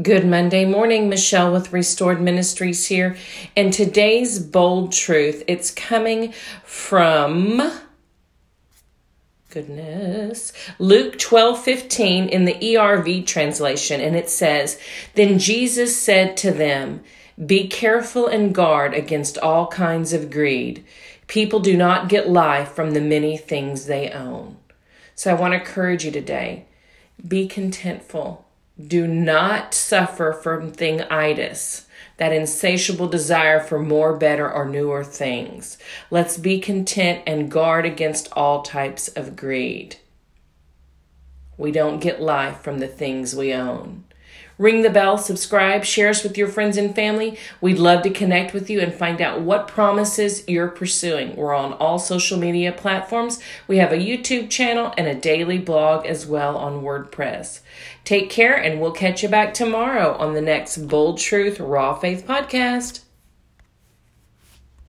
Good Monday morning, Michelle with Restored Ministries here. And today's bold truth, it's coming from goodness. Luke 12 15 in the ERV translation, and it says, Then Jesus said to them, Be careful and guard against all kinds of greed. People do not get life from the many things they own. So I want to encourage you today be contentful do not suffer from thingitis, that insatiable desire for more, better, or newer things. Let's be content and guard against all types of greed. We don't get life from the things we own. Ring the bell, subscribe, share us with your friends and family. We'd love to connect with you and find out what promises you're pursuing. We're on all social media platforms. We have a YouTube channel and a daily blog as well on WordPress. Take care, and we'll catch you back tomorrow on the next Bold Truth Raw Faith podcast.